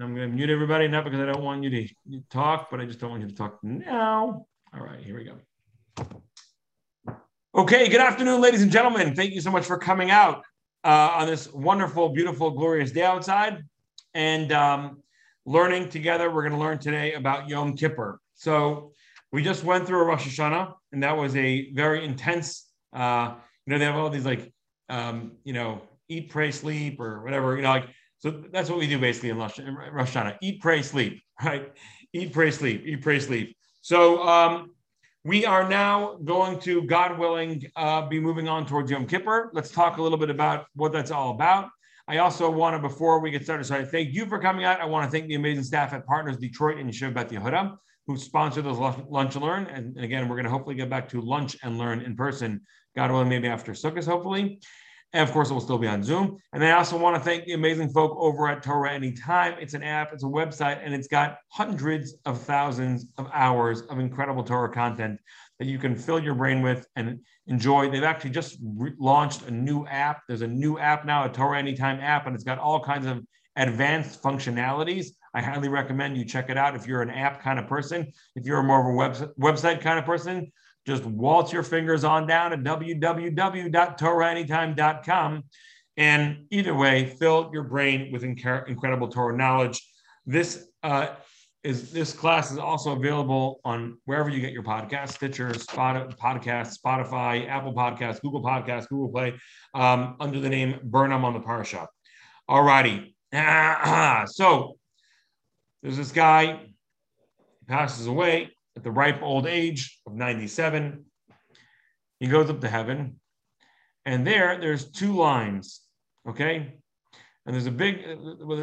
I'm going to mute everybody, not because I don't want you to talk, but I just don't want you to talk now. All right, here we go. Okay, good afternoon, ladies and gentlemen. Thank you so much for coming out uh, on this wonderful, beautiful, glorious day outside and um, learning together. We're going to learn today about Yom Kippur. So we just went through a Rosh Hashanah, and that was a very intense. Uh, you know, they have all these like, um, you know, eat, pray, sleep, or whatever. You know, like so that's what we do basically in Rosh, Hashanah: eat, pray, sleep. Right? Eat, pray, sleep. Eat, pray, sleep. So um, we are now going to, God willing, uh, be moving on towards Yom Kippur. Let's talk a little bit about what that's all about. I also want to, before we get started, so I thank you for coming out. I want to thank the amazing staff at Partners Detroit and Beth Yehuda who sponsored this lunch and learn. And, and again, we're going to hopefully get back to lunch and learn in person, God willing, maybe after Sukkot, hopefully. And of course, it will still be on Zoom. And I also want to thank the amazing folk over at Torah Anytime. It's an app, it's a website, and it's got hundreds of thousands of hours of incredible Torah content that you can fill your brain with and enjoy. They've actually just re- launched a new app. There's a new app now, a Torah Anytime app, and it's got all kinds of advanced functionalities. I highly recommend you check it out if you're an app kind of person. If you're more of a web- website kind of person, just waltz your fingers on down to www.torahanytime.com. And either way, fill your brain with incredible Torah knowledge. This uh, is this class is also available on wherever you get your podcast, Stitcher, Spot, Podcast, Spotify, Apple Podcasts, Google Podcasts, Google Play, um, under the name Burnham on the Parsha. All righty. so there's this guy passes away at the ripe old age of 97. He goes up to heaven, and there, there's two lines, okay? And there's a big,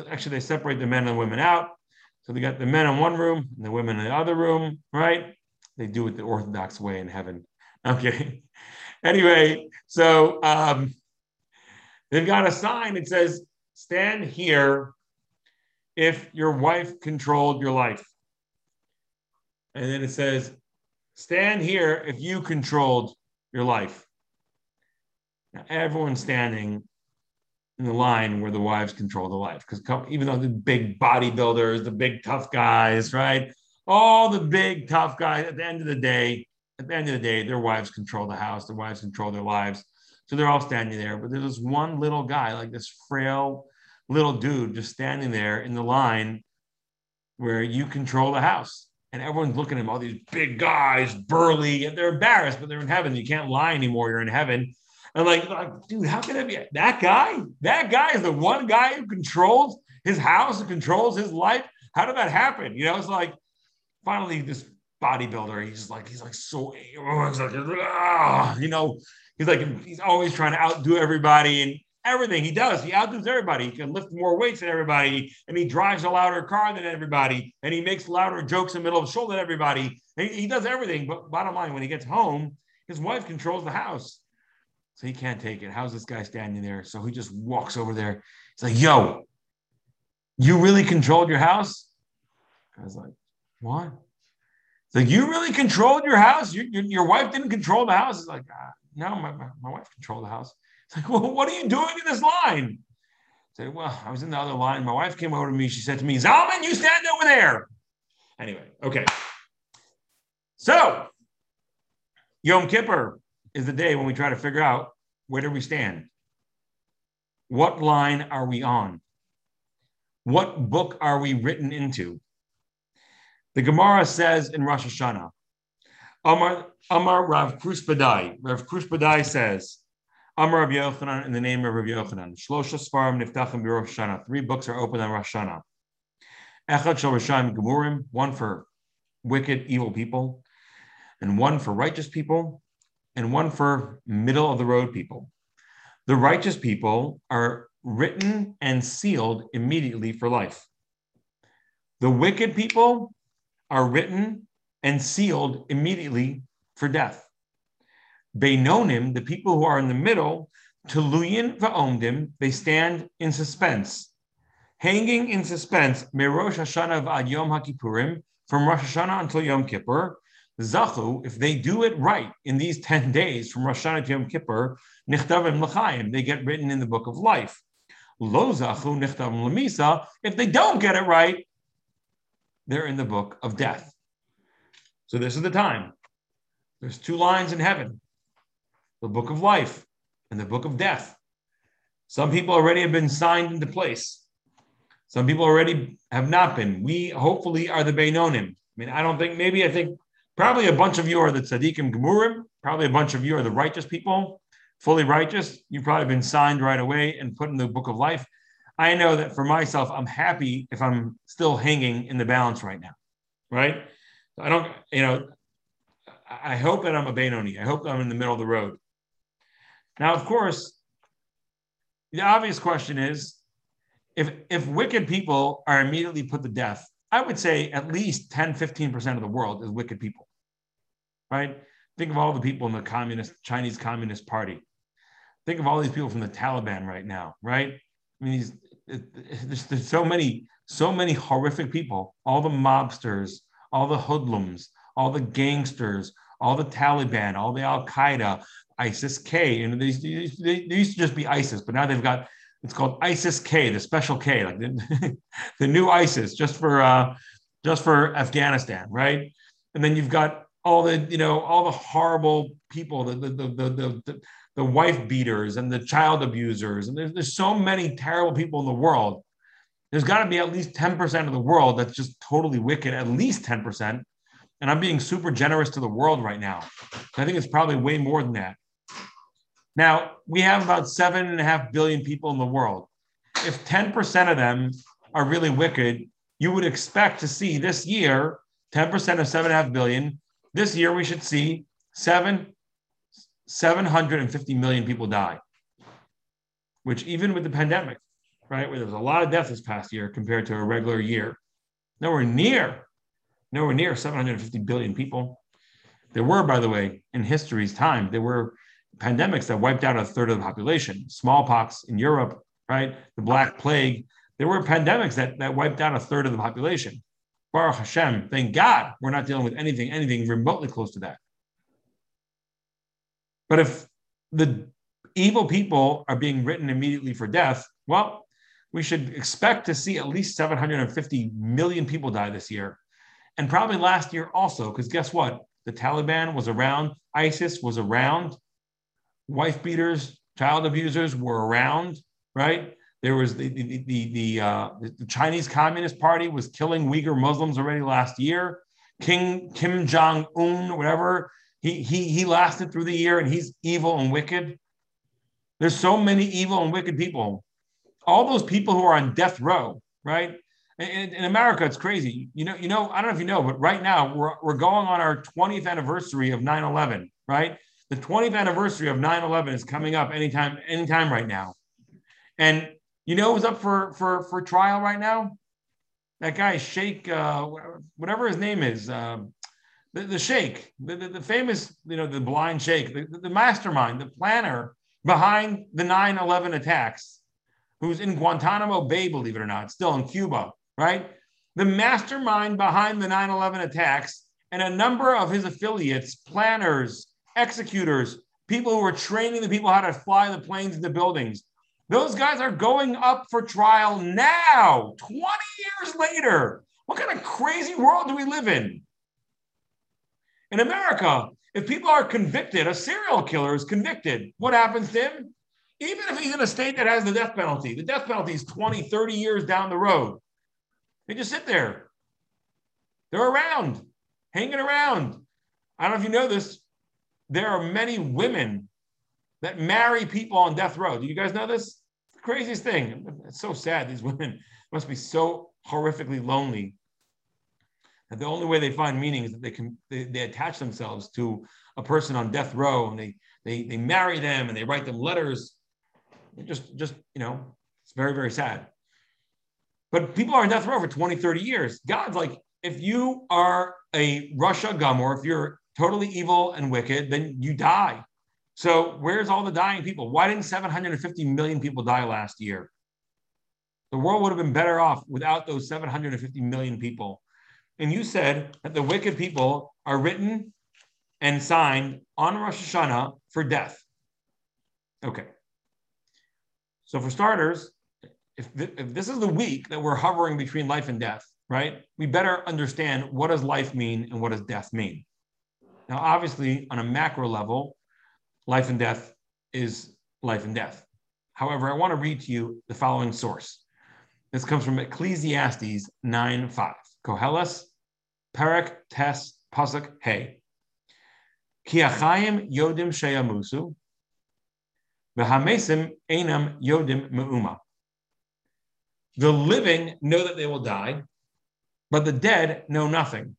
actually, they separate the men and women out. So they got the men in one room and the women in the other room, right? They do it the Orthodox way in heaven. Okay. anyway, so um, they've got a sign that says, stand here if your wife controlled your life. And then it says, stand here if you controlled your life. Now, everyone's standing in the line where the wives control the life. Because even though the big bodybuilders, the big tough guys, right? All the big tough guys, at the end of the day, at the end of the day, their wives control the house, their wives control their lives. So they're all standing there. But there's this one little guy, like this frail little dude, just standing there in the line where you control the house and everyone's looking at him, all these big guys, burly, and they're embarrassed, but they're in heaven. You can't lie anymore. You're in heaven. And like, like, dude, how can it be that guy? That guy is the one guy who controls his house and controls his life. How did that happen? You know, it's like finally this bodybuilder, he's like, he's like so he's like, you know, he's like, he's always trying to outdo everybody. And everything he does. He outdoes everybody. He can lift more weights than everybody, and he drives a louder car than everybody, and he makes louder jokes in the middle of the show than everybody. He, he, does everything. But bottom line, when he gets home, his wife controls the house. So he can't take it. How's this guy standing there? So he just walks over there. He's like, yo, you really controlled your house? I was like, what? Like, you really controlled your house? Your, your, your wife didn't control the house? It's like, ah, no, my, my, my wife controlled the house. Like, well, what are you doing in this line? I said, well, I was in the other line. My wife came over to me. She said to me, Zalman, you stand over there. Anyway, okay. So, Yom Kippur is the day when we try to figure out where do we stand? What line are we on? What book are we written into? The Gemara says in Rosh Hashanah, Amar, Amar Rav Kruspedai. Rav Kruspedai says, Amar Rabbi Yochanan in the name of Rabbi Yochanan. Shlosha Svarim Niftachim Rosh Hashanah. Three books are open on Rosh Hashanah. Echad Shel Rishayim Gemurim, one for wicked, evil people, and one for righteous people, and one for middle of the road people. The righteous people are written and sealed immediately for life. The wicked people are written and sealed immediately for death. Beinonim, the people who are in the middle, Tuluyin va'omdim, they stand in suspense, hanging in suspense, Merosh Hashanah ad Yom HaKippurim, from Rosh Hashanah until Yom Kippur. Zachu, if they do it right in these 10 days from Rosh Hashanah to Yom Kippur, Nichtavim L'chaim, they get written in the book of life. Lo Zachu, Nichtavim L'misa, if they don't get it right, they're in the book of death. So this is the time. There's two lines in heaven the book of life and the book of death. Some people already have been signed into place. Some people already have not been. We hopefully are the Beinonim. I mean, I don't think, maybe I think probably a bunch of you are the Tzaddikim Gemurim. Probably a bunch of you are the righteous people, fully righteous. You've probably been signed right away and put in the book of life. I know that for myself, I'm happy if I'm still hanging in the balance right now, right? I don't, you know, I hope that I'm a Benoni. I hope I'm in the middle of the road. Now, of course, the obvious question is if if wicked people are immediately put to death, I would say at least 10, 15% of the world is wicked people. Right? Think of all the people in the communist Chinese Communist Party. Think of all these people from the Taliban right now, right? I mean, these, there's, there's so many, so many horrific people, all the mobsters, all the hoodlums, all the gangsters, all the Taliban, all the Al Qaeda, ISIS K. And these, they used to just be ISIS, but now they've got it's called ISIS K, the special K, like the, the new ISIS, just for uh, just for Afghanistan, right? And then you've got all the you know all the horrible people, the the the the, the, the wife beaters and the child abusers, and there's, there's so many terrible people in the world. There's got to be at least 10% of the world that's just totally wicked, at least 10%. And I'm being super generous to the world right now. I think it's probably way more than that. Now, we have about seven and a half billion people in the world. If 10% of them are really wicked, you would expect to see this year 10% of seven and a half billion. This year, we should see seven, 750 million people die, which even with the pandemic, right, where there was a lot of deaths this past year compared to a regular year, nowhere near, nowhere near 750 billion people. There were, by the way, in history's time, there were pandemics that wiped out a third of the population. Smallpox in Europe, right? The Black Plague. There were pandemics that, that wiped out a third of the population. Baruch Hashem, thank God we're not dealing with anything, anything remotely close to that. But if the evil people are being written immediately for death, well, we should expect to see at least 750 million people die this year. And probably last year also, because guess what? The Taliban was around, ISIS was around, wife beaters, child abusers were around, right? There was the the the, the, uh, the Chinese Communist Party was killing Uyghur Muslims already last year. King Kim Jong Un, whatever, he he he lasted through the year, and he's evil and wicked. There's so many evil and wicked people. All those people who are on death row, right? In, in, America, it's crazy. You know, you know, I don't know if you know, but right now we're, we're going on our 20th anniversary of 9-11, right? The 20th anniversary of 9-11 is coming up anytime anytime right now. And you know who's up for for for trial right now? That guy Sheikh uh, whatever his name is uh, the, the Sheikh the, the, the, famous you know the blind Sheikh the, the mastermind the planner behind the 9-11 attacks who's in guantanamo bay believe it or not still in cuba right? The mastermind behind the 9-11 attacks and a number of his affiliates planners executors, people who are training the people how to fly the planes into buildings. Those guys are going up for trial now, 20 years later. What kind of crazy world do we live in? In America, if people are convicted, a serial killer is convicted, what happens to him? Even if he's in a state that has the death penalty, the death penalty is 20, 30 years down the road. They just sit there. They're around, hanging around. I don't know if you know this there are many women that marry people on death row. Do you guys know this? the craziest thing. It's so sad. These women must be so horrifically lonely. And the only way they find meaning is that they can they, they attach themselves to a person on death row and they they they marry them and they write them letters. just just you know, it's very, very sad. But people are on death row for 20, 30 years. God's like, if you are a rasha gamor, if you're totally evil and wicked, then you die. So where's all the dying people? Why didn't 750 million people die last year? The world would have been better off without those 750 million people. And you said that the wicked people are written and signed on Rosh Hashanah for death. Okay. So for starters, if, th- if this is the week that we're hovering between life and death, right? We better understand what does life mean and what does death mean. Now, obviously, on a macro level, life and death is life and death. However, I want to read to you the following source. This comes from Ecclesiastes 9 5. Koheles, Perek, Tes, Pasuk, Hey. Ki achayim yodim sheyamusu, v'hamesim enam yodim me'uma. The living know that they will die, but the dead know nothing.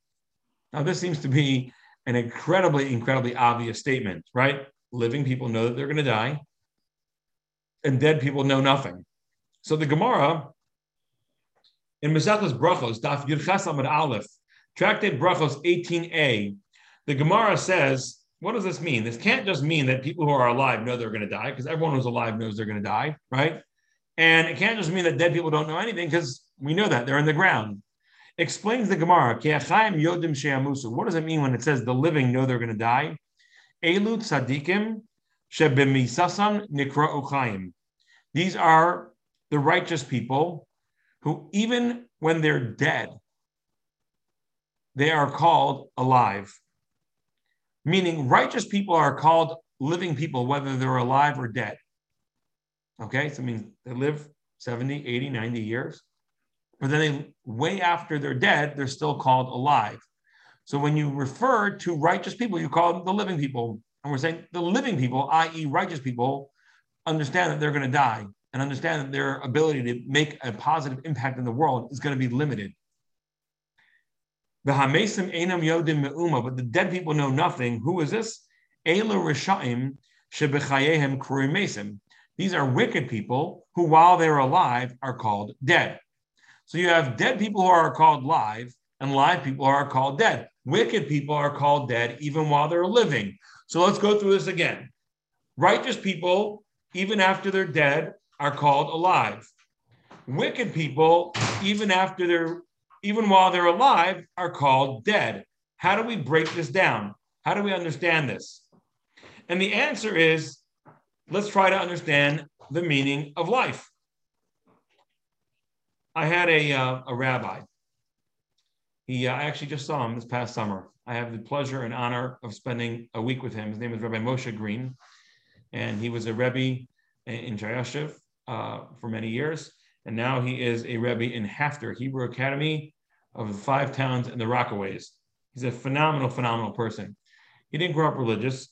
Now, this seems to be an incredibly, incredibly obvious statement, right? Living people know that they're going to die, and dead people know nothing. So the Gemara in Mesechus Brachos, Daf Yirchas Aleph, Tractate Brachos 18a, the Gemara says, what does this mean? This can't just mean that people who are alive know they're going to die, because everyone who's alive knows they're going to die, right? And it can't just mean that dead people don't know anything, because we know that they're in the ground. Explains the Gemara, what does it mean when it says the living know they're going to die? Elu tzadikim shebemisasan nikra uchayim. These are the righteous people who, even when they're dead, they are called alive. Meaning, righteous people are called living people, whether they're alive or dead. Okay, so I mean, they live 70, 80, 90 years, but then they, way after they're dead, they're still called alive. So when you refer to righteous people, you call them the living people. And we're saying the living people, i.e., righteous people, understand that they're going to die and understand that their ability to make a positive impact in the world is going to be limited. The Einam Yodim Me'uma, but the dead people know nothing. Who is this? Ela Rishaim Shebechayehem Kurimesim. These are wicked people who, while they're alive, are called dead. So you have dead people who are called live, and live people are called dead. Wicked people are called dead even while they're living. So let's go through this again. Righteous people, even after they're dead, are called alive. Wicked people, even after they're even while they're alive, are called dead. How do we break this down? How do we understand this? And the answer is let's try to understand the meaning of life. I had a, uh, a rabbi. He, uh, I actually just saw him this past summer. I have the pleasure and honor of spending a week with him. His name is Rabbi Moshe Green, and he was a Rebbe in Chayashiv uh, for many years. And now he is a Rebbe in HAFTR, Hebrew Academy of the Five Towns and the Rockaways. He's a phenomenal, phenomenal person. He didn't grow up religious.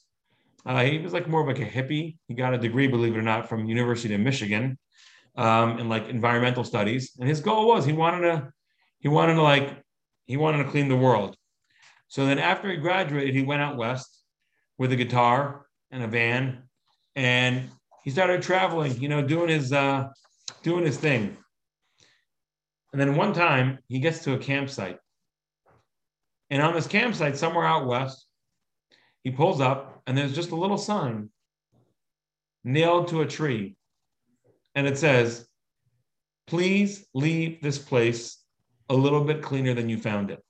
Uh, he was like more of like a hippie. He got a degree, believe it or not, from University of Michigan um, in like environmental studies. And his goal was he wanted to, he wanted to like, he wanted to clean the world. So then after he graduated, he went out west with a guitar and a van, and he started traveling, you know, doing his uh, doing his thing. And then one time he gets to a campsite. And on this campsite, somewhere out west, he pulls up and there's just a little sign nailed to a tree. And it says, Please leave this place a little bit cleaner than you found it.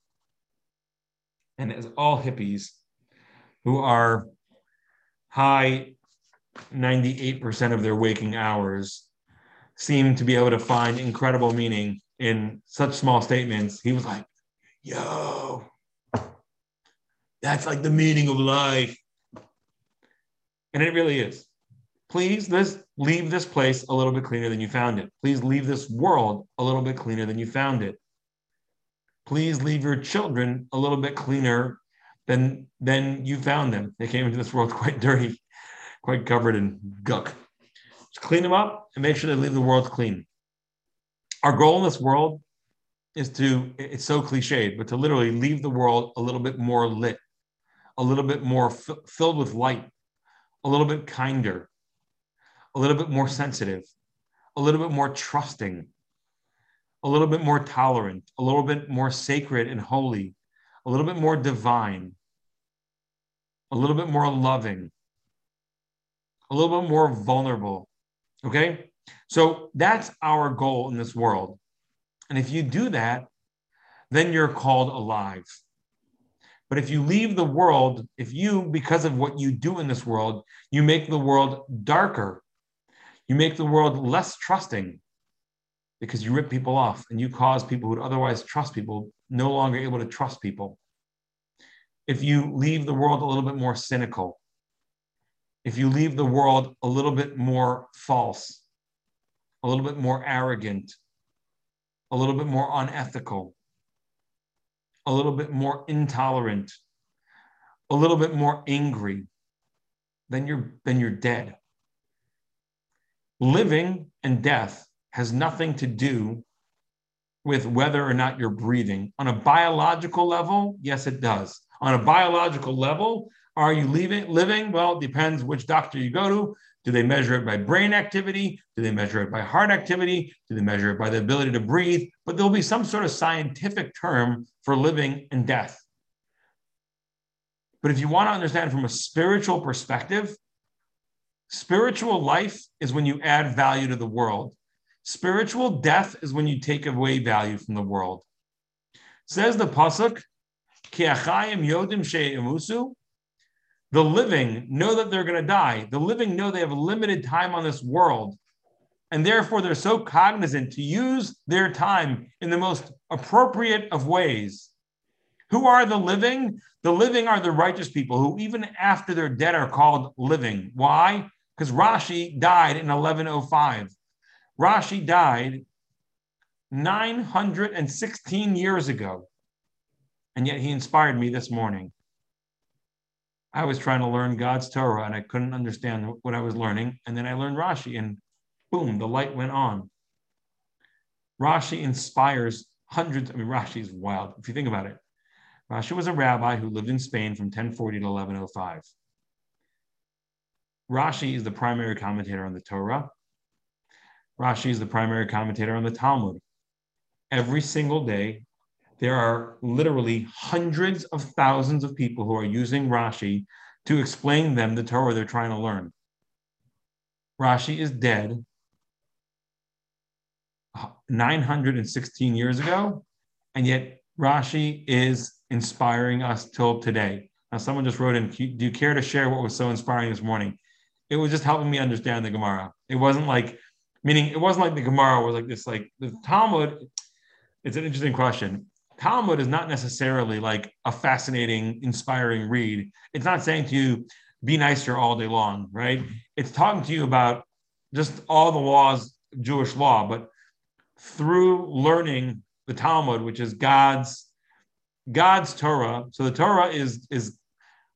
And as all hippies who are high 98% of their waking hours seem to be able to find incredible meaning in such small statements. He was like, yo, that's like the meaning of life. And it really is. Please this leave this place a little bit cleaner than you found it. Please leave this world a little bit cleaner than you found it. Please leave your children a little bit cleaner than than you found them. They came into this world quite dirty quite covered in gunk. Just clean them up and make sure they leave the world clean. Our goal in this world is to, it's so cliched, but to literally leave the world a little bit more lit, a little bit more f- filled with light, a little bit kinder, a little bit more sensitive, a little bit more trusting, a little bit more tolerant, a little bit more sacred and holy, a little bit more divine, a little bit more loving, a little bit more vulnerable. Okay. So that's our goal in this world. And if you do that, then you're called alive. But if you leave the world, if you, because of what you do in this world, you make the world darker, you make the world less trusting, because you rip people off and you cause people who would otherwise trust people no longer able to trust people. If you leave the world a little bit more cynical, if you leave the world a little bit more false, a little bit more arrogant, a little bit more unethical, a little bit more intolerant, a little bit more angry, then you're then you're dead. Living and death has nothing to do with whether or not you're breathing. On a biological level, yes, it does. On a biological level, are you leaving, living? Well, it depends which doctor you go to. Do they measure it by brain activity? Do they measure it by heart activity? Do they measure it by the ability to breathe? But there'll be some sort of scientific term for living and death. But if you want to understand from a spiritual perspective, spiritual life is when you add value to the world. Spiritual death is when you take away value from the world. Says the pasuk, yodim the living know that they're going to die. The living know they have a limited time on this world. And therefore, they're so cognizant to use their time in the most appropriate of ways. Who are the living? The living are the righteous people who, even after they're dead, are called living. Why? Because Rashi died in 1105. Rashi died 916 years ago. And yet he inspired me this morning. I was trying to learn God's Torah and I couldn't understand what I was learning. And then I learned Rashi and boom, the light went on. Rashi inspires hundreds. I mean, Rashi is wild if you think about it. Rashi was a rabbi who lived in Spain from 1040 to 1105. Rashi is the primary commentator on the Torah. Rashi is the primary commentator on the Talmud. Every single day, there are literally hundreds of thousands of people who are using Rashi to explain them the Torah they're trying to learn. Rashi is dead 916 years ago, and yet Rashi is inspiring us till today. Now, someone just wrote in, Do you care to share what was so inspiring this morning? It was just helping me understand the Gemara. It wasn't like, meaning, it wasn't like the Gemara was like this, like the Talmud. It's an interesting question. Talmud is not necessarily like a fascinating, inspiring read. It's not saying to you, be nicer all day long, right? It's talking to you about just all the laws, Jewish law, but through learning the Talmud, which is God's God's Torah. So the Torah is is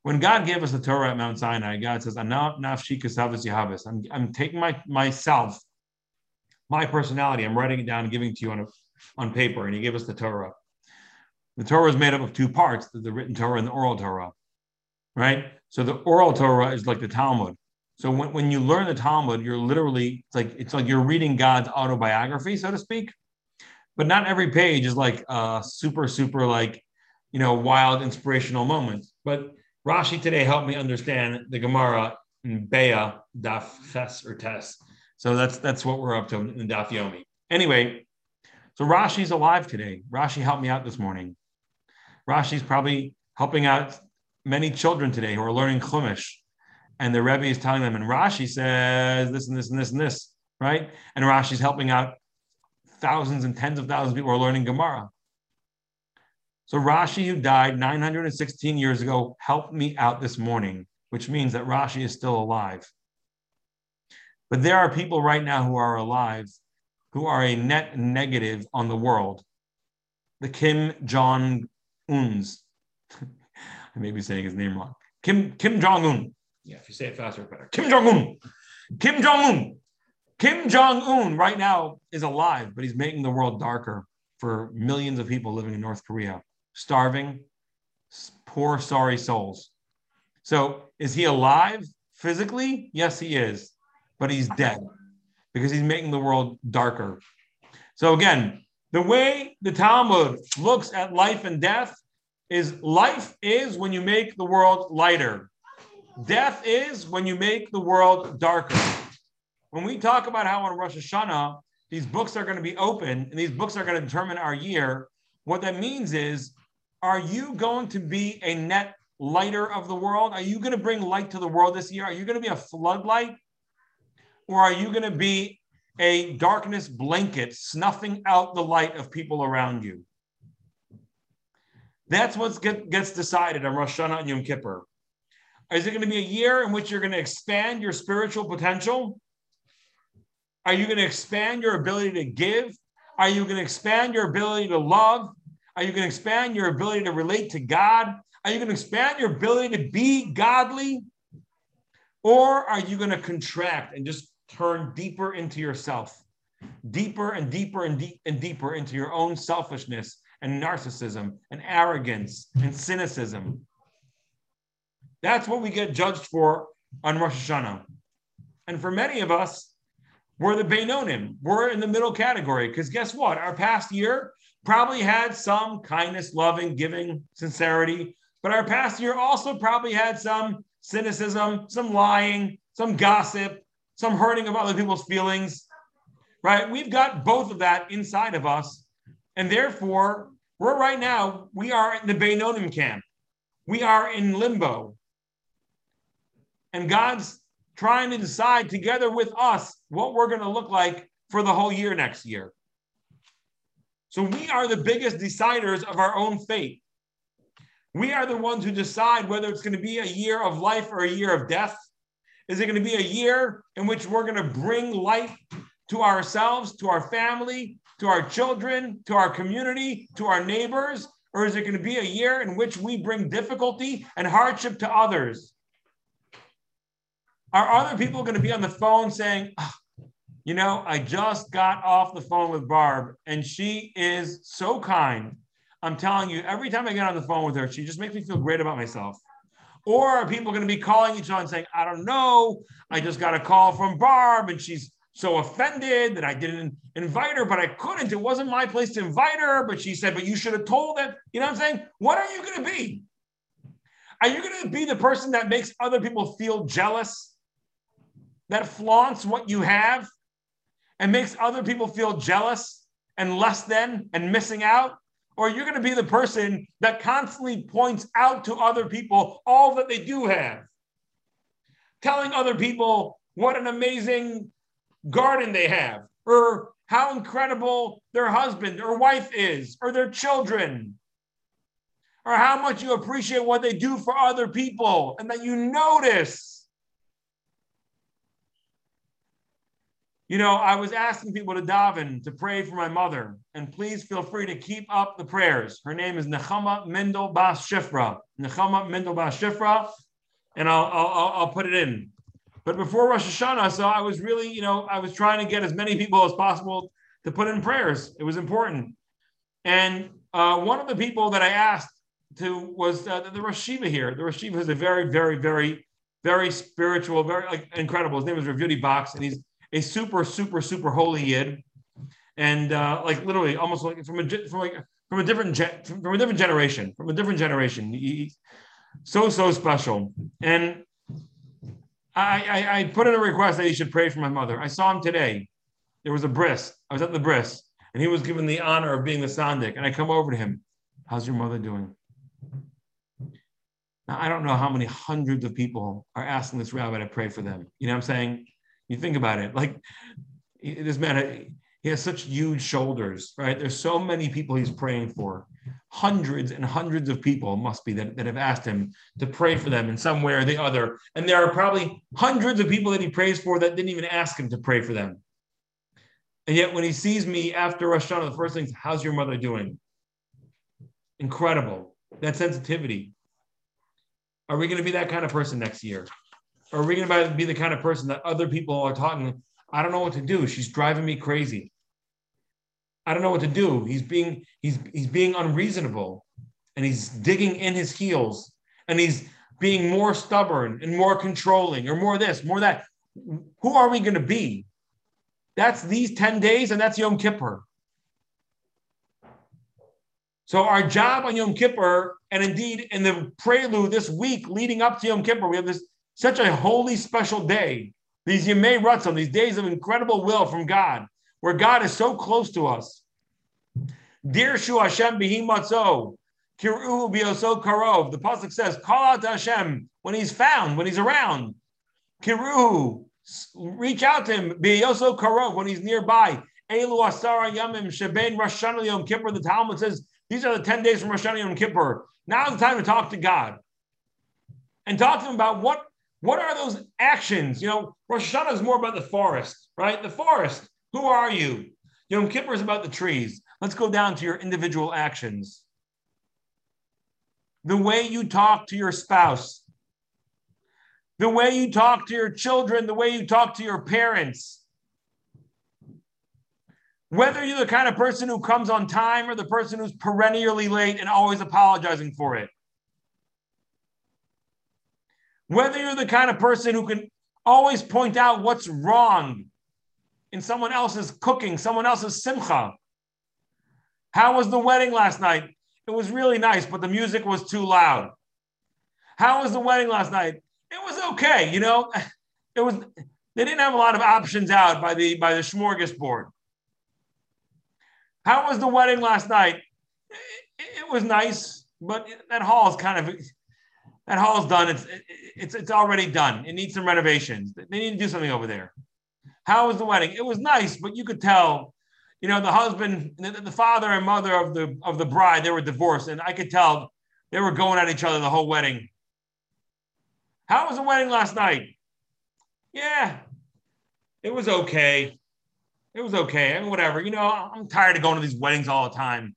when God gave us the Torah at Mount Sinai, God says, I'm I'm, taking my myself, my personality, I'm writing it down and giving it to you on a, on paper, and he gave us the Torah. The Torah is made up of two parts: the, the written Torah and the oral Torah, right? So the oral Torah is like the Talmud. So when, when you learn the Talmud, you're literally it's like it's like you're reading God's autobiography, so to speak. But not every page is like a super, super like you know wild inspirational moment. But Rashi today helped me understand the Gemara in Beitzah Daf Ches or Tes. So that's that's what we're up to in Daf Yomi. Anyway, so Rashi's alive today. Rashi helped me out this morning. Rashi's probably helping out many children today who are learning Chumash, and the Rebbe is telling them, and Rashi says this and this and this and this, right? And Rashi's helping out thousands and tens of thousands of people are learning Gemara. So Rashi, who died 916 years ago, helped me out this morning, which means that Rashi is still alive. But there are people right now who are alive who are a net negative on the world. The Kim Jong Uns. I may be saying his name wrong. Kim Kim Jong Un. Yeah, if you say it faster, better. Kim Jong Un. Kim Jong Un. Kim Jong Un right now is alive, but he's making the world darker for millions of people living in North Korea, starving, poor, sorry souls. So, is he alive physically? Yes, he is, but he's dead because he's making the world darker. So, again, the way the Talmud looks at life and death is life is when you make the world lighter. Death is when you make the world darker. When we talk about how on Rosh Hashanah, these books are going to be open and these books are going to determine our year, what that means is, are you going to be a net lighter of the world? Are you going to bring light to the world this year? Are you going to be a floodlight? Or are you going to be a darkness blanket snuffing out the light of people around you. That's what get, gets decided on Rosh Hashanah and Yom Kippur. Is it going to be a year in which you're going to expand your spiritual potential? Are you going to expand your ability to give? Are you going to expand your ability to love? Are you going to expand your ability to relate to God? Are you going to expand your ability to be godly? Or are you going to contract and just turn deeper into yourself, deeper and deeper and, deep and deeper into your own selfishness and narcissism and arrogance and cynicism? That's what we get judged for on Rosh Hashanah. And for many of us, we're the Beinonim. We're in the middle category because guess what? Our past year probably had some kindness, loving, giving, sincerity, but our past year also probably had some cynicism, some lying, some gossip, some hurting of other people's feelings, right? We've got both of that inside of us. And therefore, we're right now, we are in the Beinonim camp. We are in limbo. And God's trying to decide together with us what we're going to look like for the whole year next year. So we are the biggest deciders of our own fate. We are the ones who decide whether it's going to be a year of life or a year of death. Is it going to be a year in which we're going to bring light to ourselves, to our family, to our children, to our community, to our neighbors? Or is it going to be a year in which we bring difficulty and hardship to others? Are other people going to be on the phone saying, oh, you know, I just got off the phone with Barb and she is so kind. I'm telling you, every time I get on the phone with her, she just makes me feel great about myself. Or are people going to be calling each other and saying, I don't know, I just got a call from Barb and she's so offended that I didn't invite her, but I couldn't. It wasn't my place to invite her, but she said, but you should have told them. You know what I'm saying? What are you going to be? Are you going to be the person that makes other people feel jealous? That flaunts what you have and makes other people feel jealous and less than and missing out? or you're going to be the person that constantly points out to other people all that they do have, telling other people what an amazing garden they have, or how incredible their husband or wife is, or their children, or how much you appreciate what they do for other people, and that you notice You know, I was asking people to daven to pray for my mother, and please feel free to keep up the prayers. Her name is Nechama Mendel Bas Shifra. Nechama Mendel Bas Shifra, and I'll, I'll, I'll put it in. But before Rosh Hashanah, so I was really, you know, I was trying to get as many people as possible to put in prayers. It was important. And uh, one of the people that I asked to was uh, the Rosh Yeshiva here. The Rosh Yeshiva is a very, very, very, very spiritual, very like incredible. His name is Rav Bakst, and he's a super, super, super holy yid, and uh, like literally almost like from a from like from a different from a different generation, from a different generation. He, so so special, and I, I, I put in a request that he should pray for my mother. I saw him today. There was a bris. I was at the bris, and he was given the honor of being the sandik. And I come over to him. How's your mother doing? Now I don't know how many hundreds of people are asking this rabbi to pray for them. You know what I'm saying? You think about it, like this man, uh, he has such huge shoulders, right? There's so many people he's praying for. Hundreds and hundreds of people must be that, that have asked him to pray for them in some way or the other. And there are probably hundreds of people that he prays for that didn't even ask him to pray for them. And yet, when he sees me after Rosh Hashanah, the first thing is, How's your mother doing? Incredible. That sensitivity. Are we going to be that kind of person next year? Are we going to be the kind of person that other people are talking? I don't know what to do. She's driving me crazy. I don't know what to do. He's being he's he's being unreasonable, and he's digging in his heels, and he's being more stubborn and more controlling, or more this, more that. Who are we going to be? That's these ten days, and that's Yom Kippur. So our job on Yom Kippur, and indeed in the prelude this week leading up to Yom Kippur, we have this such a holy, special day. These Yemei Ratzon, these days of incredible will from God, where God is so close to us. Dirshu Hashem bihimatzo, kiru bioso karov. The pasuk says, "Call out to Hashem when He's found, when He's around." Kiru, reach out to him. Be also karov when he's nearby. Elu asara yamim sheben Rosh Yom Kippur. The Talmud says these are the ten days from Rosh Yom Kippur. Now's the time to talk to God and talk to him about what what are those actions. You know, Rosh Hashanah is more about the forest, right? The forest. Who are you? Yom Kippur is about the trees. Let's go down to your individual actions. The way you talk to your spouse, the way you talk to your children, the way you talk to your parents. Whether you're the kind of person who comes on time or the person who's perennially late and always apologizing for it. Whether you're the kind of person who can always point out what's wrong in someone else's cooking, someone else's simcha. How was the wedding last night? It was really nice, but the music was too loud. How was the wedding last night? it was okay. You know, it was they didn't have a lot of options out by the by the smorgasbord. How was the wedding last night? It, it was nice, but that hall is kind of that hall is done. It's it's it's already done. It needs some renovations. They need to do something over there. How was the wedding? It was nice, but you could tell, you know, the husband, the, the father and mother of the of the bride, they were divorced, and I could tell they were going at each other the whole wedding. How was the wedding last night? Yeah, it was okay. It was okay. I mean, whatever. You know, I'm tired of going to these weddings all the time.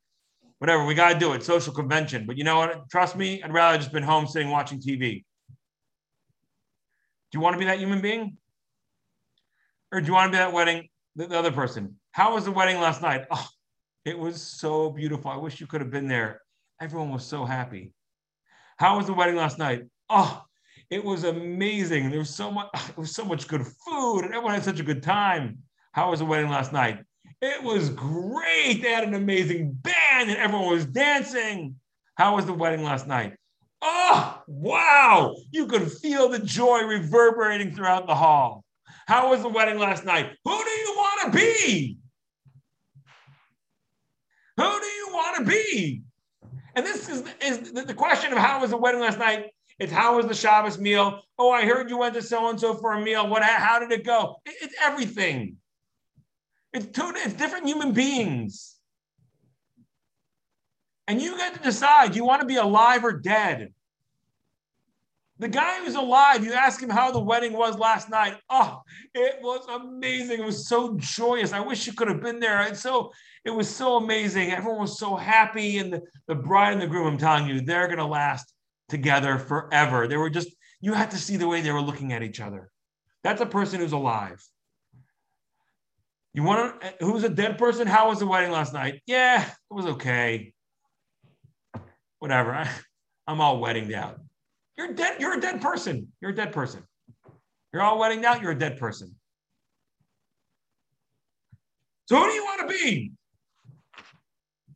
Whatever. We got to do it. Social convention. But you know what? Trust me, I'd rather just been home sitting watching TV. Do you want to be that human being? Or do you want to be that wedding, the, the other person? How was the wedding last night? Oh, it was so beautiful. I wish you could have been there. Everyone was so happy. How was the wedding last night? Oh, it was amazing. There was so much, it was so much good food, and everyone had such a good time. How was the wedding last night? It was great. They had an amazing band, and everyone was dancing. How was the wedding last night? Oh, wow. You could feel the joy reverberating throughout the hall. How was the wedding last night? Who do you want to be? Who do you want to be? And this is, is the question of how was the wedding last night it's how was the Shabbos meal? Oh, I heard you went to so and so for a meal. What? How did it go? It's everything. It's two. It's different human beings, and you get to decide. You want to be alive or dead? The guy who's alive, you ask him how the wedding was last night. Oh, it was amazing. It was so joyous. I wish you could have been there. It's so it was so amazing. Everyone was so happy, and the, the bride and the groom. I'm telling you, they're gonna last together forever. They were just, you had to see the way they were looking at each other. That's a person who's alive. You want to, who's a dead person? How was the wedding last night? Yeah, it was okay. Whatever. I, I'm all weddinged out. You're dead. You're a dead person. You're a dead person. You're all weddinged out. You're a dead person. So who do you want to be?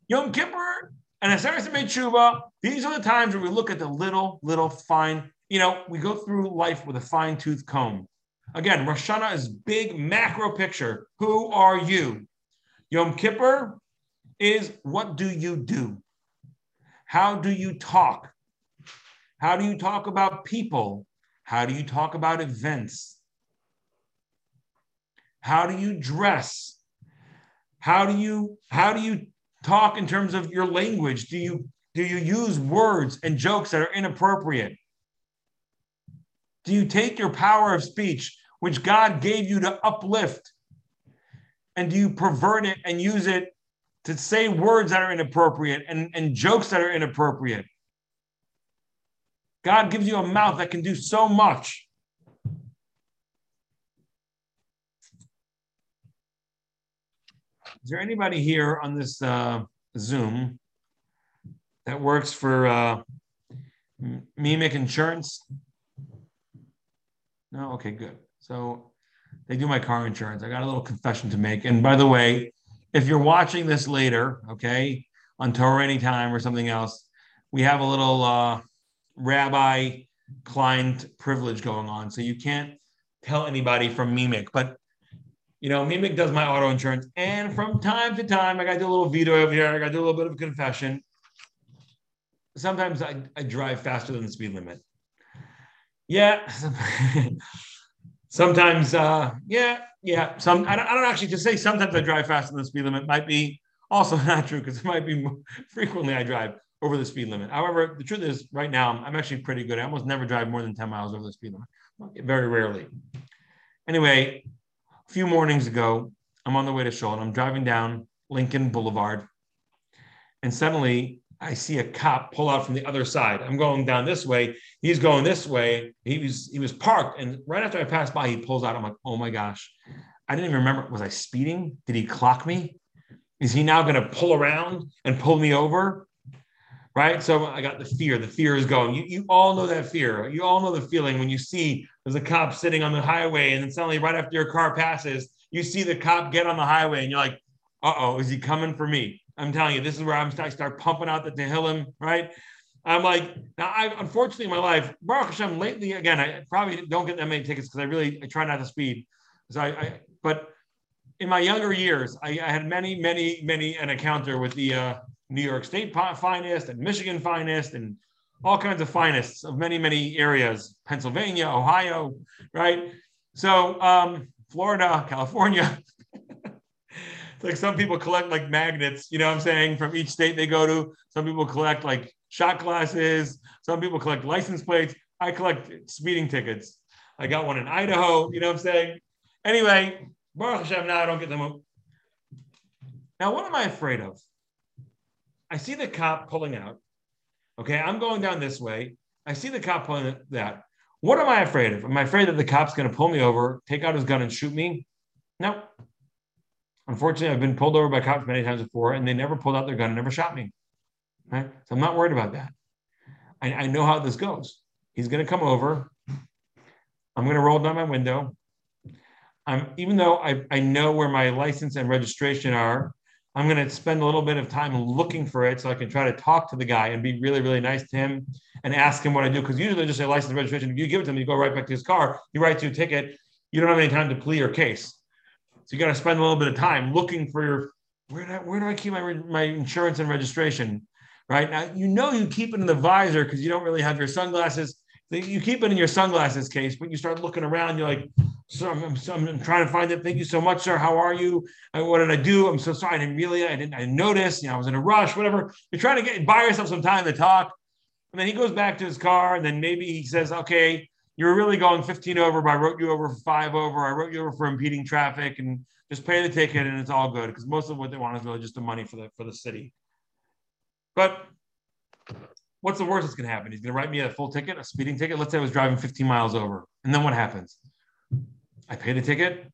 Yom Kippur and Aseret tshuva. These are the times where we look at the little, little fine. You know, we go through life with a fine tooth comb. Again, Rosh Hashanah is big macro picture. Who are you? Yom Kippur is what do you do? How do you talk? How do you talk about people? How do you talk about events? How do you dress? How do you how do you talk in terms of your language? Do you do you use words and jokes that are inappropriate? Do you take your power of speech, which God gave you to uplift, and do you pervert it and use it to say words that are inappropriate and, and jokes that are inappropriate? God gives you a mouth that can do so much. Is there anybody here on this uh, Zoom that works for uh, MEEMIC Insurance? No? Okay, good. So they do my car insurance. I got a little confession to make. And by the way, if you're watching this later, okay, on Torah Anytime or something else, we have a little uh, rabbi client privilege going on. So you can't tell anybody from MEEMIC, but you know, MEEMIC does my auto insurance. And from time to time, I got to do a little viduy over here. I got to do a little bit of a confession. Sometimes I, I drive faster than the speed limit. Yeah. sometimes, uh, yeah, yeah. Some I don't, I don't actually just say sometimes I drive faster than the speed limit. Might be also not true because it might be more, frequently I drive over the speed limit. However, the truth is, right now I'm actually pretty good. I almost never drive more than 10 miles over the speed limit. Very rarely. Anyway, a few mornings ago, I'm on the way to shul. And I'm driving down Lincoln Boulevard, and suddenly I see a cop pull out from the other side. I'm going down this way. He's going this way. He was he was parked, and right after I passed by, he pulls out. I'm like, oh my gosh, I didn't even remember. Was I speeding? Did he clock me? Is he now going to pull around and pull me over? Right. So I got the fear. The fear is going. You, you all know that fear. You all know the feeling when you see there's a cop sitting on the highway, and then suddenly, right after your car passes, you see the cop get on the highway, and you're like, uh oh, is he coming for me? I'm telling you, this is where I'm I start pumping out the Tehillim, right? I'm like, now I unfortunately in my life, Baruch Hashem, lately again, I probably don't get that many tickets because I really I try not to speed. So I, I but in my younger years, I, I, had many, many, many an encounter with the uh, New York State finest and Michigan finest and all kinds of finest of many, many areas, Pennsylvania, Ohio, right? So um, Florida, California, like some people collect like magnets, you know what I'm saying, from each state they go to. Some people collect like shot glasses. Some people collect license plates. I collect speeding tickets. I got one in Idaho, you know what I'm saying? Anyway, Baruch Hashem, now I don't get them. Now, what am I afraid of? I see the cop pulling out. Okay, I'm going down this way. I see the cop pulling that. What am I afraid of? Am I afraid that the cop's going to pull me over, take out his gun, and shoot me? No. Unfortunately, I've been pulled over by cops many times before, and they never pulled out their gun and never shot me. Right? So I'm not worried about that. I, I know how this goes. He's going to come over. I'm going to roll down my window. I'm even though I, I know where my license and registration are, I'm going to spend a little bit of time looking for it so I can try to talk to the guy and be really, really nice to him and ask him what I do. Because usually they just say license and registration. If you give it to him, you go right back to his car, you write you a ticket. You don't have any time to plea your case. So you got to spend a little bit of time looking for your where do I, where do I keep my my insurance and registration? Right now, you know you keep it in the visor because you don't really have your sunglasses. You keep it in your sunglasses case, but you start looking around. You're like, so I'm, I'm, I'm, trying to find it. Thank you so much, sir. How are you? what did I do? I'm so sorry. I didn't really, I didn't, I didn't notice. You know, I was in a rush. Whatever. You're trying to get buy yourself some time to talk, and then he goes back to his car, and then maybe he says, "Okay, you were really going 15 over, but I wrote you over for five over. I wrote you over for impeding traffic, and just pay the ticket and it's all good because most of what they want is really just the money for the for the city. But what's the worst that's going to happen? He's going to write me a full ticket, a speeding ticket. Let's say I was driving 15 miles over, and then what happens? I pay the ticket.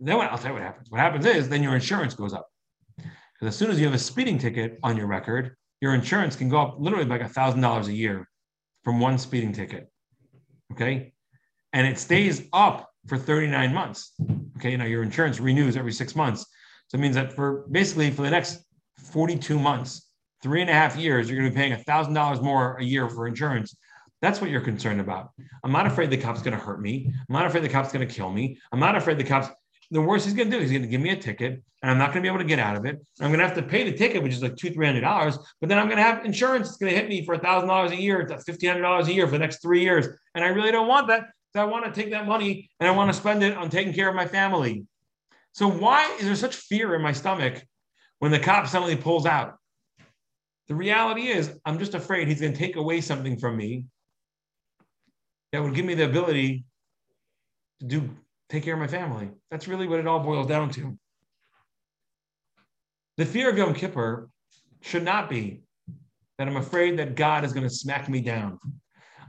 Then what? I'll tell you what happens. What happens is then your insurance goes up because as soon as you have a speeding ticket on your record, your insurance can go up literally like a thousand dollars a year from one speeding ticket. Okay, and it stays up for 39 months. Okay, now your insurance renews every six months. So it means that for basically for the next 42 months, three and a half years, you're going to be paying $1,000 more a year for insurance. That's what you're concerned about. I'm not afraid the cop's going to hurt me. I'm not afraid the cop's going to kill me. I'm not afraid the cop's. The worst he's going to do is he's going to give me a ticket, and I'm not going to be able to get out of it. I'm going to have to pay the ticket, which is like two, three hundred dollars. But then I'm going to have insurance. It's going to hit me for a thousand dollars a year. Fifteen hundred dollars a year for the next three years, and I really don't want that. So I want to take that money and I want to spend it on taking care of my family. So why is there such fear in my stomach when the cop suddenly pulls out? The reality is, I'm just afraid he's going to take away something from me that would give me the ability to do take care of my family. That's really what it all boils down to. The fear of Yom Kippur should not be that I'm afraid that God is going to smack me down.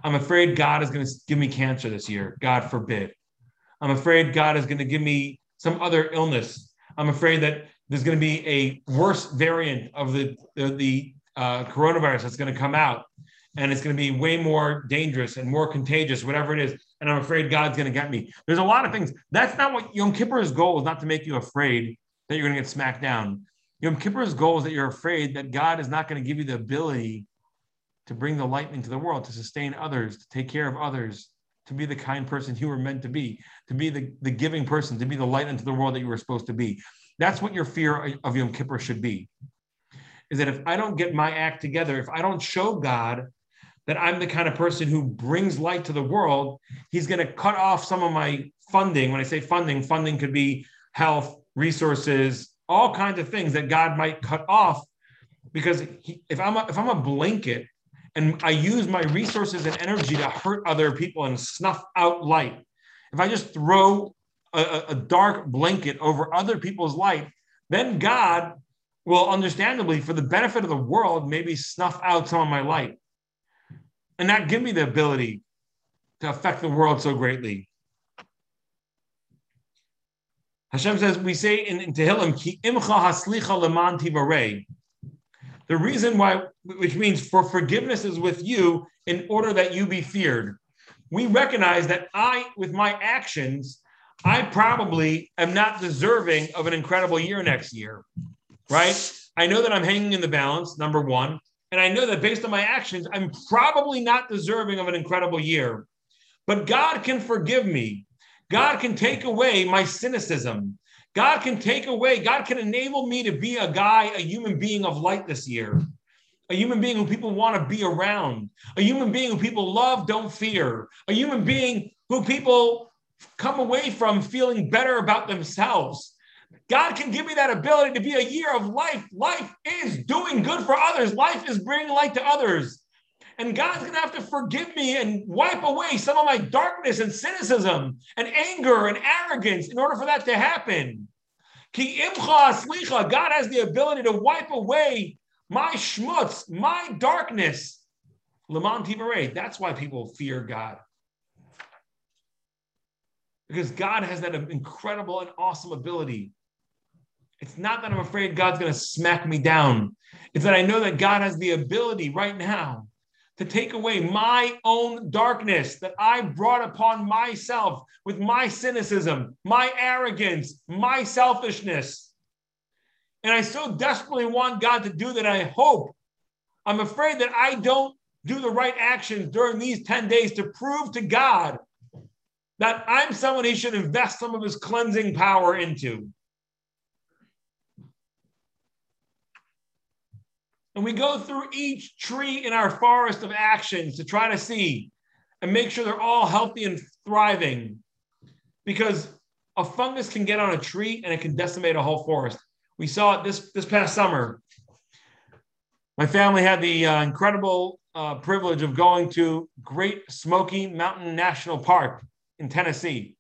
I'm afraid God is going to give me cancer this year. God forbid. I'm afraid God is going to give me some other illness. I'm afraid that there's going to be a worse variant of the, the, the uh, coronavirus that's going to come out. And it's going to be way more dangerous and more contagious, whatever it is. And I'm afraid God's going to get me. There's a lot of things. That's not what Yom Kippur's goal is not to make you afraid that you're going to get smacked down. Yom Kippur's goal is that you're afraid that God is not going to give you the ability to bring the light into the world, to sustain others, to take care of others, to be the kind person you were meant to be, to be the, the giving person, to be the light into the world that you were supposed to be. That's what your fear of Yom Kippur should be. Is that if I don't get my act together, if I don't show God that I'm the kind of person who brings light to the world, He's going to cut off some of my funding. When I say funding, funding could be health, resources, all kinds of things that God might cut off because he, if I'm a, if I'm a blanket and I use my resources and energy to hurt other people and snuff out light, if I just throw a, a dark blanket over other people's light, then God will understandably, for the benefit of the world, maybe snuff out some of my light and not give me the ability to affect the world so greatly. Hashem says, we say in, in Tehillim, Ki imcha haslicha leman. The reason why, which means for forgiveness is with you in order that you be feared. We recognize that I, with my actions, I probably am not deserving of an incredible year next year, right? I know that I'm hanging in the balance, number one. And I know that based on my actions, I'm probably not deserving of an incredible year. But God can forgive me. God can take away my cynicism. God can take away, God can enable me to be a guy, a human being of light this year, a human being who people want to be around, a human being who people love, don't fear, a human being who people come away from feeling better about themselves. God can give me that ability to be a year of life. Life is doing good for others, life is bringing light to others. And God's going to have to forgive me and wipe away some of my darkness and cynicism and anger and arrogance in order for that to happen. God has the ability to wipe away my schmutz, my darkness. That's why people fear God. Because God has that incredible and awesome ability. It's not that I'm afraid God's going to smack me down. It's that I know that God has the ability right now to take away my own darkness that I brought upon myself with my cynicism, my arrogance, my selfishness. And I so desperately want God to do that. I hope. I'm afraid that I don't do the right actions during these 10 days to prove to God that I'm someone he should invest some of his cleansing power into. And we go through each tree in our forest of actions to try to see and make sure they're all healthy and thriving. Because a fungus can get on a tree and it can decimate a whole forest. We saw it this, this past summer. My family had the uh, incredible uh, privilege of going to Great Smoky Mountain National Park in Tennessee.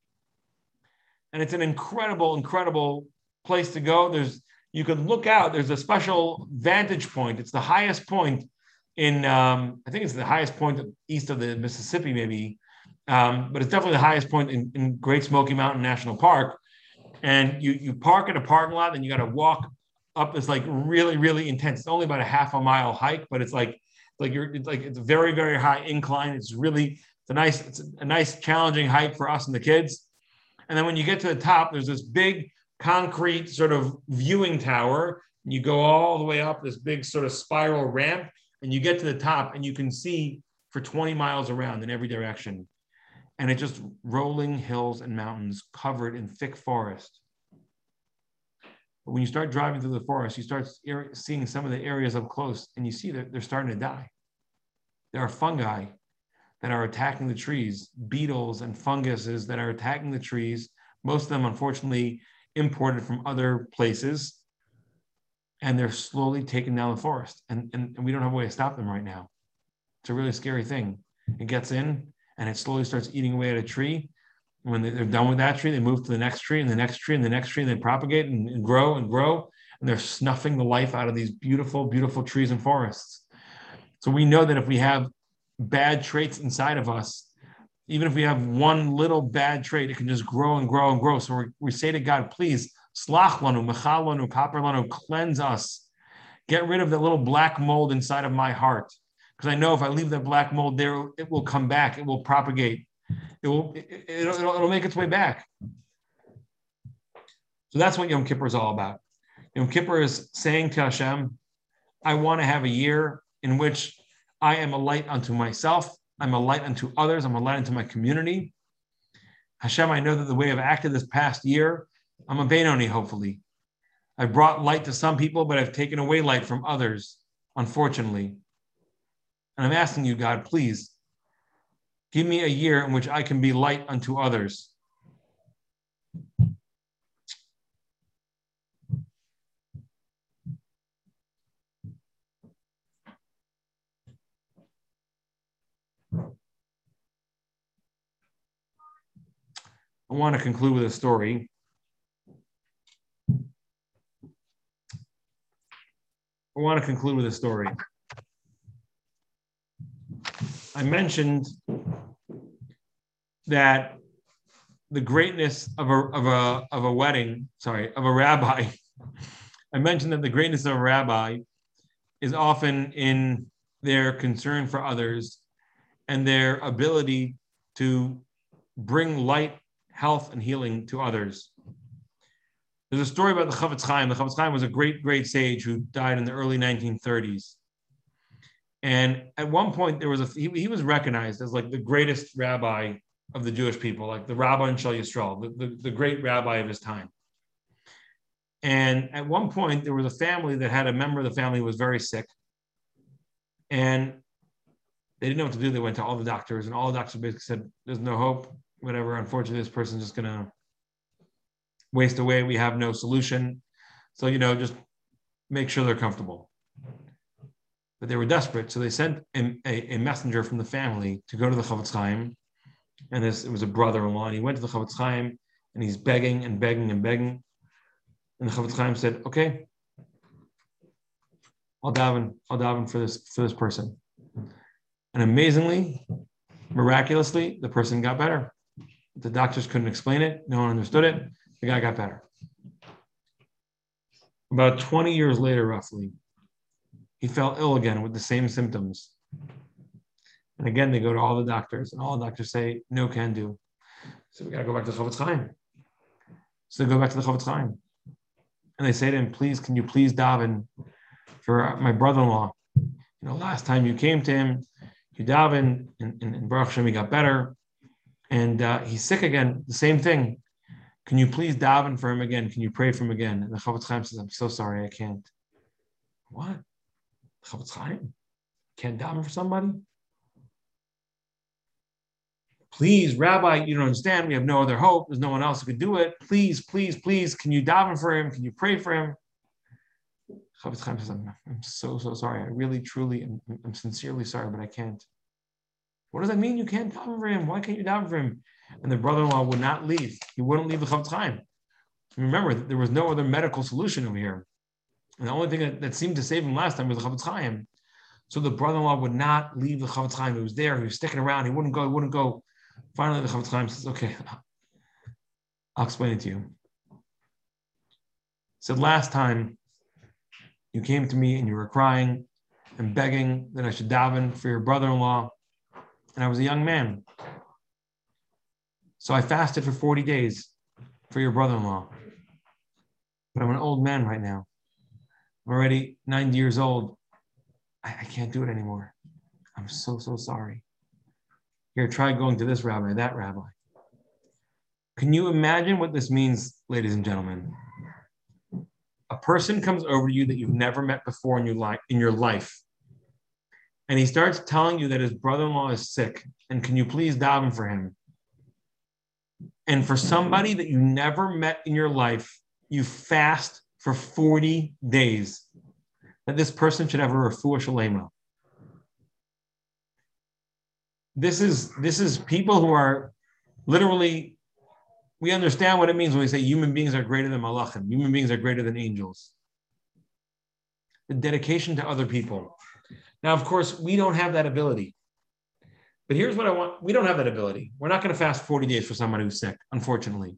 And it's an incredible, incredible place to go. There's you could look out. There's a special vantage point. It's the highest point in, um, I think it's the highest point east of the Mississippi, maybe, um, but it's definitely the highest point in, in Great Smoky Mountain National Park. And you you park at a parking lot, and you got to walk up this like really really intense. It's only about a half a mile hike, but it's like like you're it's like it's very very high incline. It's really it's a nice it's a nice challenging hike for us and the kids. And then when you get to the top, there's this big concrete sort of viewing tower. And you go all the way up this big sort of spiral ramp, and you get to the top, and you can see for 20 miles around in every direction. And it's just rolling hills and mountains covered in thick forest. But when you start driving through the forest, you start seeing some of the areas up close, and you see that they're starting to die. There are fungi that are attacking the trees, beetles and funguses that are attacking the trees. Most of them, unfortunately, imported from other places and they're slowly taking down the forest and, and, and we don't have a way to stop them right now. It's a really scary thing. It gets in and it slowly starts eating away at a tree. When they're done with that tree they move to the next tree and the next tree and the next tree and they propagate and, and grow and grow and they're snuffing the life out of these beautiful beautiful trees and forests. So we know that if we have bad traits inside of us even if we have one little bad trait, it can just grow and grow and grow. So we, we say to God, please, slach lanu, mechal kaper cleanse us. Get rid of that little black mold inside of my heart. Because I know if I leave that black mold there, it will come back. It will propagate. It will, it, it'll, it'll, it'll make its way back. So that's what Yom Kippur is all about. Yom Kippur is saying to Hashem, I want to have a year in which I am a light unto myself I'm a light unto others. I'm a light unto my community. Hashem, I know that the way I've acted this past year, I'm a Benoni, hopefully. I've brought light to some people, but I've taken away light from others, unfortunately. And I'm asking you, God, please give me a year in which I can be light unto others. I want to conclude with a story. I want to conclude with a story. I mentioned that the greatness of a, of a, of a wedding, sorry, of a rabbi, I mentioned that the greatness of a rabbi is often in their concern for others and their ability to bring light, health, and healing to others. There's a story about the Chofetz Chaim. The Chofetz Chaim was a great, great sage who died in the early 1930s. And at one point, there was a he, he was recognized as like the greatest rabbi of the Jewish people, like the Rabban Shel Yisrael, the, the, the great rabbi of his time. And at one point, there was a family that had a member of the family who was very sick. And they didn't know what to do. They went to all the doctors, and all the doctors basically said, There's no hope, whatever. Unfortunately, this person's just to waste away. We have no solution. So, you know, just make sure they're comfortable. But they were desperate. So they sent a, a, a messenger from the family to go to the Chofetz Chaim. And this, it was a brother in law. And he went to the Chofetz Chaim and he's begging and begging and begging. And the Chofetz Chaim said, Okay, I'll daven, I'll daven for this for this person. And amazingly, miraculously, the person got better. The doctors couldn't explain it. No one understood it. The guy got better. About 20 years later, roughly, he fell ill again with the same symptoms. And again, they go to all the doctors, and all the doctors say, no can do. So we got to go back to the Chofetz Chaim. So they go back to the Chofetz Chaim. And they say to him, please, can you please daven for my brother-in-law? You know, last time you came to him, you daven, and, and, and Baruch Hashem, he got better. And uh, he's sick again, the same thing. Can you please daven for him again? Can you pray for him again? And the Chofetz Chaim says, I'm so sorry, I can't. What? Chofetz Chaim? Can't daven for somebody? Please, Rabbi, you don't understand. We have no other hope. There's no one else who could do it. Please, please, please, can you daven for him? Can you pray for him? Chofetz Chaim says, I'm, I'm, so, so sorry. I really, truly, am, I'm sincerely sorry, but I can't. What does that mean? You can't daven for him. Why can't you daven for him? and the brother-in-law would not leave. He wouldn't leave the Chofetz Chaim. Remember, there was no other medical solution over here. And the only thing that, that seemed to save him last time was the Chofetz Chaim. So the brother-in-law would not leave the Chofetz Chaim. He was there. He was sticking around. He wouldn't go. He wouldn't go. Finally, the Chofetz Chaim says, "Okay, I'll explain it to you." He said, "Last time you came to me and you were crying and begging that I should daven for your brother-in-law, and I was a young man. So I fasted for 40 days for your brother in law. But I'm an old man right now. I'm already 90 years old. I, I can't do it anymore. I'm so, so sorry. Here, try going to this rabbi, that rabbi. Can you imagine what this means, ladies and gentlemen? A person comes over to you that you've never met before in your life, in your life, and he starts telling you that his brother-in-law is sick, and can you please daven for him? and for somebody that you never met in your life, you fast for 40 days, that this person should have a refuah shalema. This is this is people who are literally. We understand what it means when we say human beings are greater than malachim. Human beings are greater than angels. The dedication to other people. Now, of course, we don't have that ability. But here's what I want. We don't have that ability. We're not going to fast 40 days for someone who's sick, unfortunately.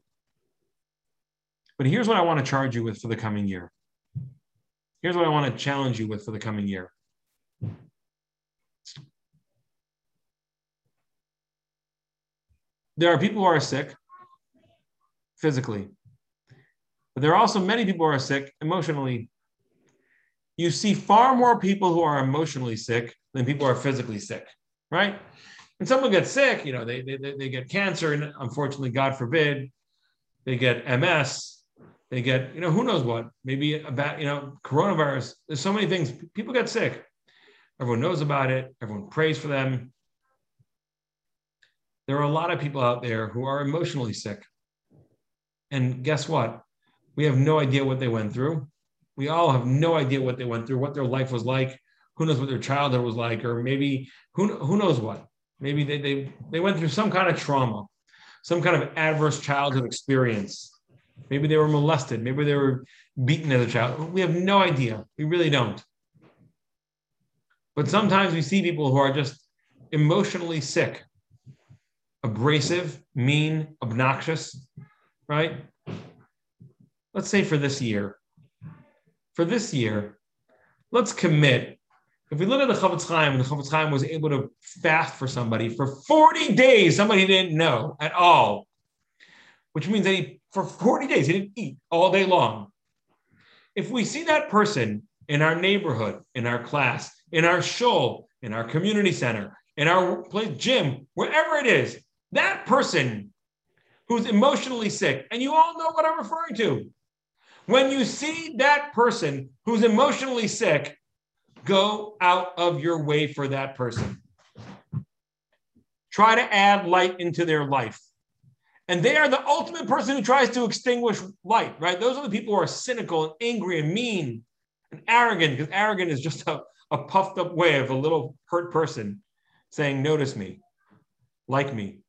But here's what I want to charge you with for the coming year. Here's what I want to challenge you with for the coming year. There are people who are sick physically, but there are also many people who are sick emotionally. You see far more people who are emotionally sick than people who are physically sick, right? when someone gets sick, you know, they, they, they get cancer, and unfortunately, God forbid, they get MS, they get, you know, who knows what, maybe about, you know, coronavirus. There's so many things. People get sick. Everyone knows about it. Everyone prays for them. There are a lot of people out there who are emotionally sick. And guess what? We have no idea what they went through. We all have no idea what they went through, what their life was like. Who knows what their childhood was like, or maybe who, who knows what. Maybe they, they, they went through some kind of trauma. some kind of adverse childhood experience. Maybe they were molested. Maybe they were beaten as a child. We have no idea. We really don't. But sometimes we see people who are just emotionally sick, abrasive, mean, obnoxious, right? Let's say for this year, for this year, let's commit. If we look at the Chofetz Chaim, and the Chofetz Chaim was able to fast for somebody for 40 days, somebody didn't know at all, which means that he, for 40 days, he didn't eat all day long. If we see that person in our neighborhood, in our class, in our shul, in our community center, in our gym, wherever it is, that person who's emotionally sick, and you all know what I'm referring to. When you see that person who's emotionally sick, go out of your way for that person. Try to add light into their life. And they are the ultimate person who tries to extinguish light, right? Those are the people who are cynical and angry and mean and arrogant, because arrogant is just a, a puffed up way of a little hurt person saying, Notice me, like me.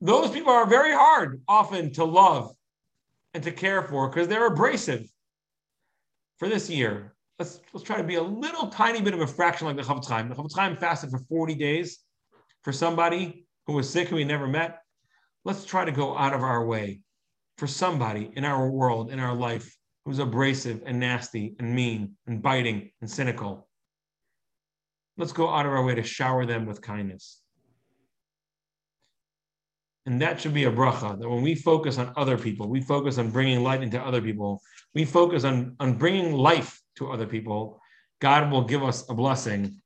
Those people are very hard often to love and to care for because they're abrasive. For this year, let's, let's try to be a little tiny bit of a fraction like the Chofetz Chaim. The Chofetz Chaim fasted for 40 days for somebody who was sick who we never met. Let's try to go out of our way for somebody in our world, in our life, who's abrasive and nasty and mean and biting and cynical. Let's go out of our way to shower them with kindness. And that should be a bracha that when we focus on other people, we focus on bringing light into other people, we focus on, on bringing life to other people, God will give us a blessing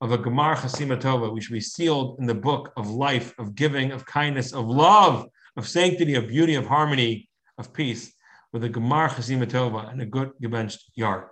of a Gemar Chasimatova. We should be sealed in the book of life, of giving, of kindness, of love, of sanctity, of beauty, of harmony, of peace, with a Gemar Chasimatova and a good gebenched yard.